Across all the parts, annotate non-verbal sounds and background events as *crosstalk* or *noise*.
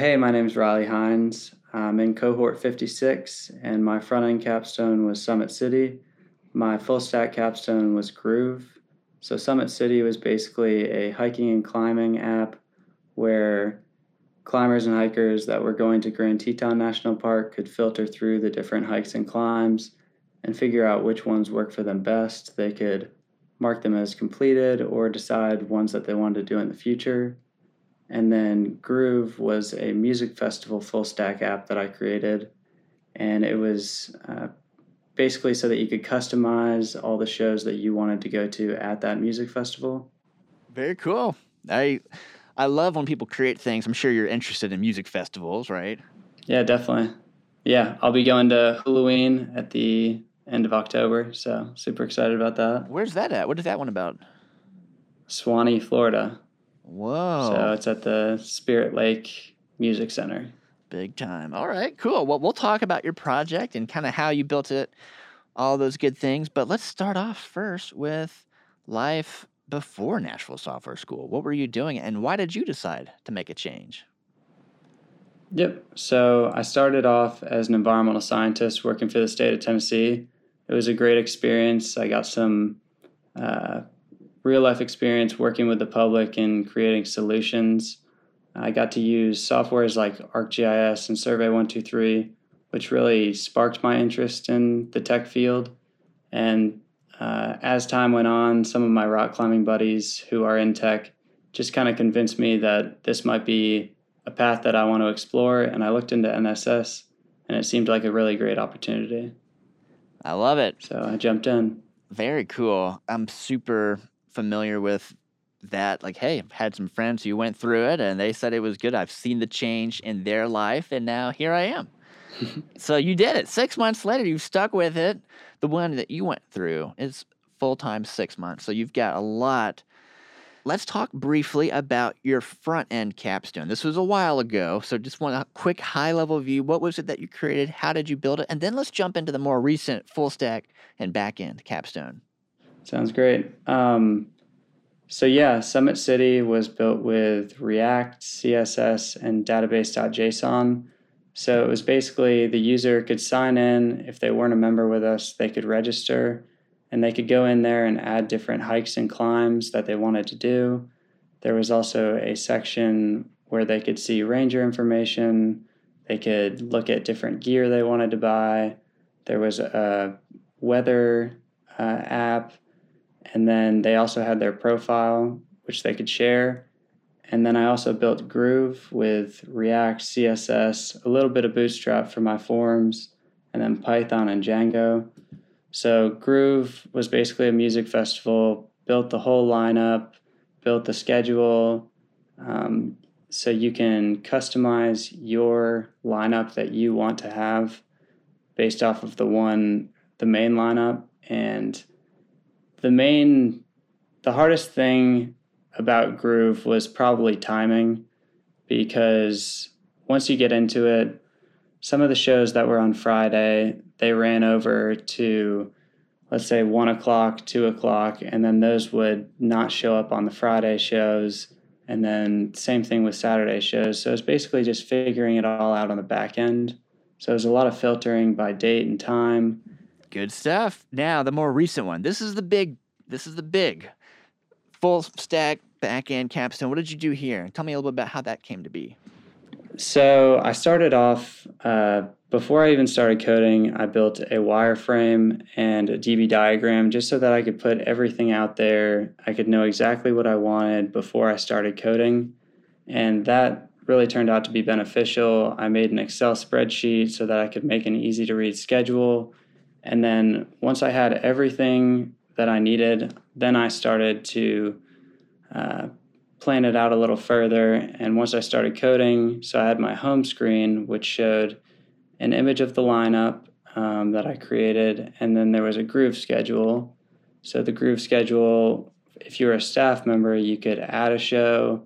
Hey, my name is Ryley Hynes. I'm in cohort 56, and my front end capstone was Summit City. My full stack capstone was Groove. So, Summit City was basically a hiking and climbing app where climbers and hikers that were going to Grand Teton National Park could filter through the different hikes and climbs and figure out which ones work for them best. They could mark them as completed or decide ones that they wanted to do in the future. And then Groove was a music festival full stack app that I created. And it was uh, basically so that you could customize all the shows that you wanted to go to at that music festival. Very cool. I I love when people create things. I'm sure you're interested in music festivals, right? Yeah, definitely. Yeah, I'll be going to Hulaween at the end of October, so super excited about that. Where's that at? What is that one about? Suwannee, Florida. Whoa. So it's at the Spirit Lake Music Center. Big time. All right, cool. Well, we'll talk about your project and kind of how you built it, all those good things. But let's start off first with life before Nashville Software School. What were you doing and why did you decide to make a change? Yep. So I started off as an environmental scientist working for the state of Tennessee. It was a great experience. I got some uh, real life experience working with the public and creating solutions. I got to use softwares like ArcGIS and Survey123, which really sparked my interest in the tech field. And uh, as time went on, some of my rock climbing buddies who are in tech just kind of convinced me that this might be a path that I want to explore. And I looked into NSS, and it seemed like a really great opportunity. I love it. So I jumped in. Very cool. I'm super familiar with that like hey i've had some friends who went through it and they said it was good. I've seen the change in their life and now here i am. *laughs* So you did it. Six months later you stuck with it. The one that you went through is full-time six months. So you've got a lot. Let's talk briefly about your front end capstone. This was a while ago so just want a quick high level view. What was it that you created? How did you build it? And then let's jump into the more recent full stack and back end capstone Sounds great. Um, so yeah, Summit City was built with React, CSS, and database.json. So it was basically the user could sign in. If they weren't a member with us, they could register and they could go in there and add different hikes and climbs that they wanted to do. There was also a section where they could see ranger information. They could look at different gear they wanted to buy. There was a weather uh, app and then they also had their profile, which they could share. And then I also built Groove with React, CSS, a little bit of Bootstrap for my forms, and then Python and Django. So Groove was basically a music festival, built the whole lineup, built the schedule. Um, so you can customize your lineup that you want to have based off of the one, the main lineup. And the main, the hardest thing about Groove was probably timing because once you get into it, some of the shows that were on Friday, they ran over to, let's say, one o'clock, two o'clock, and then those would not show up on the Friday shows. And then same thing with Saturday shows. So it's basically just figuring it all out on the back end. So there's a lot of filtering by date and time. Good stuff. Now the more recent one. This is the big. This is the big full stack back end capstone. What did you do here? Tell me a little bit about how that came to be. So I started off uh, before I even started coding. I built a wireframe and a DB diagram just so that I could put everything out there. I could know exactly what I wanted before I started coding, and that really turned out to be beneficial. I made an Excel spreadsheet so that I could make an easy to read schedule and then once I had everything that I needed, then I started to uh, plan it out a little further. And once I started coding, so I had my home screen, which showed an image of the lineup um, that I created, and then there was a groove schedule. So the groove schedule, if you were a staff member, you could add a show,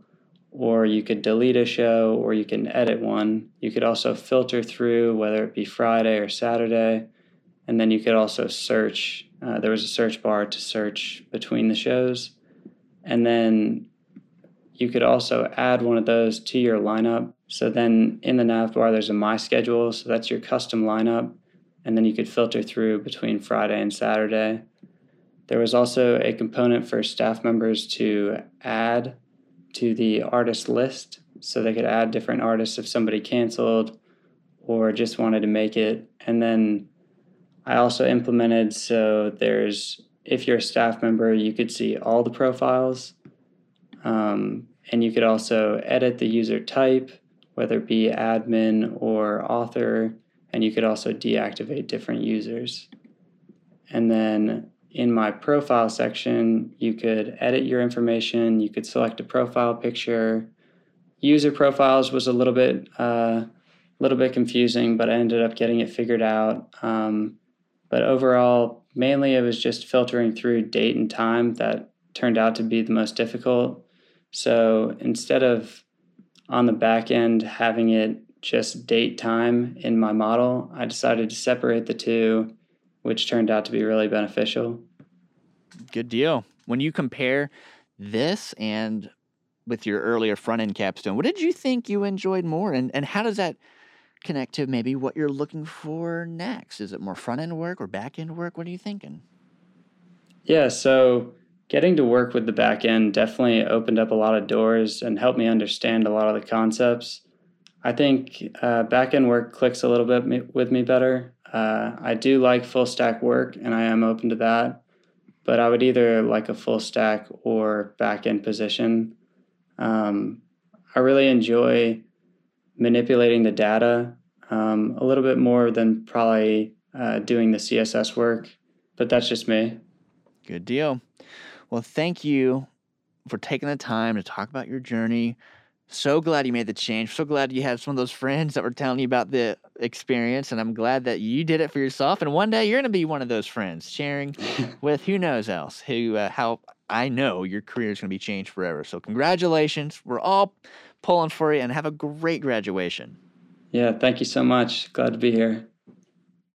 or you could delete a show, or you can edit one. You could also filter through whether it be Friday or Saturday and then you could also search. Uh, there was a search bar to search between the shows, and then you could also add one of those to your lineup. So then in the nav bar, there's a My Schedule. So that's your custom lineup. And then you could filter through between Friday and Saturday. There was also a component for staff members to add to the artist list. So they could add different artists if somebody canceled or just wanted to make it. And then I also implemented so there's, if you're a staff member, you could see all the profiles. Um, and you could also edit the user type, whether it be admin or author. And you could also deactivate different users. And then in my profile section, you could edit your information, you could select a profile picture. User profiles was a little bit a uh, little bit confusing, but I ended up getting it figured out. Um, but overall, mainly it was just filtering through date and time that turned out to be the most difficult. So instead of on the back end having it just date time in my model, I decided to separate the two which turned out to be really beneficial. Good deal. When you compare this and with your earlier front end capstone, what did you think you enjoyed more? And, and how does that connect to maybe what you're looking for next? Is it more front end work or back end work? What are you thinking? Yeah, so getting to work with the back end definitely opened up a lot of doors and helped me understand a lot of the concepts. I think uh, back end work clicks a little bit with me better. Uh, I do like full stack work, and I am open to that. But I would either like a full stack or back end position. Um, I really enjoy manipulating the data um, a little bit more than probably uh, doing the CSS work, but that's just me. Good deal. Well, thank you for taking the time to talk about your journey so glad you made the change. So glad you had some of those friends that were telling you about the experience. And I'm glad that you did it for yourself. And one day you're going to be one of those friends sharing *laughs* with who knows else, who, uh, how I know your career is going to be changed forever. So congratulations. We're all pulling for you and have a great graduation. Yeah. Thank you so much. Glad to be here.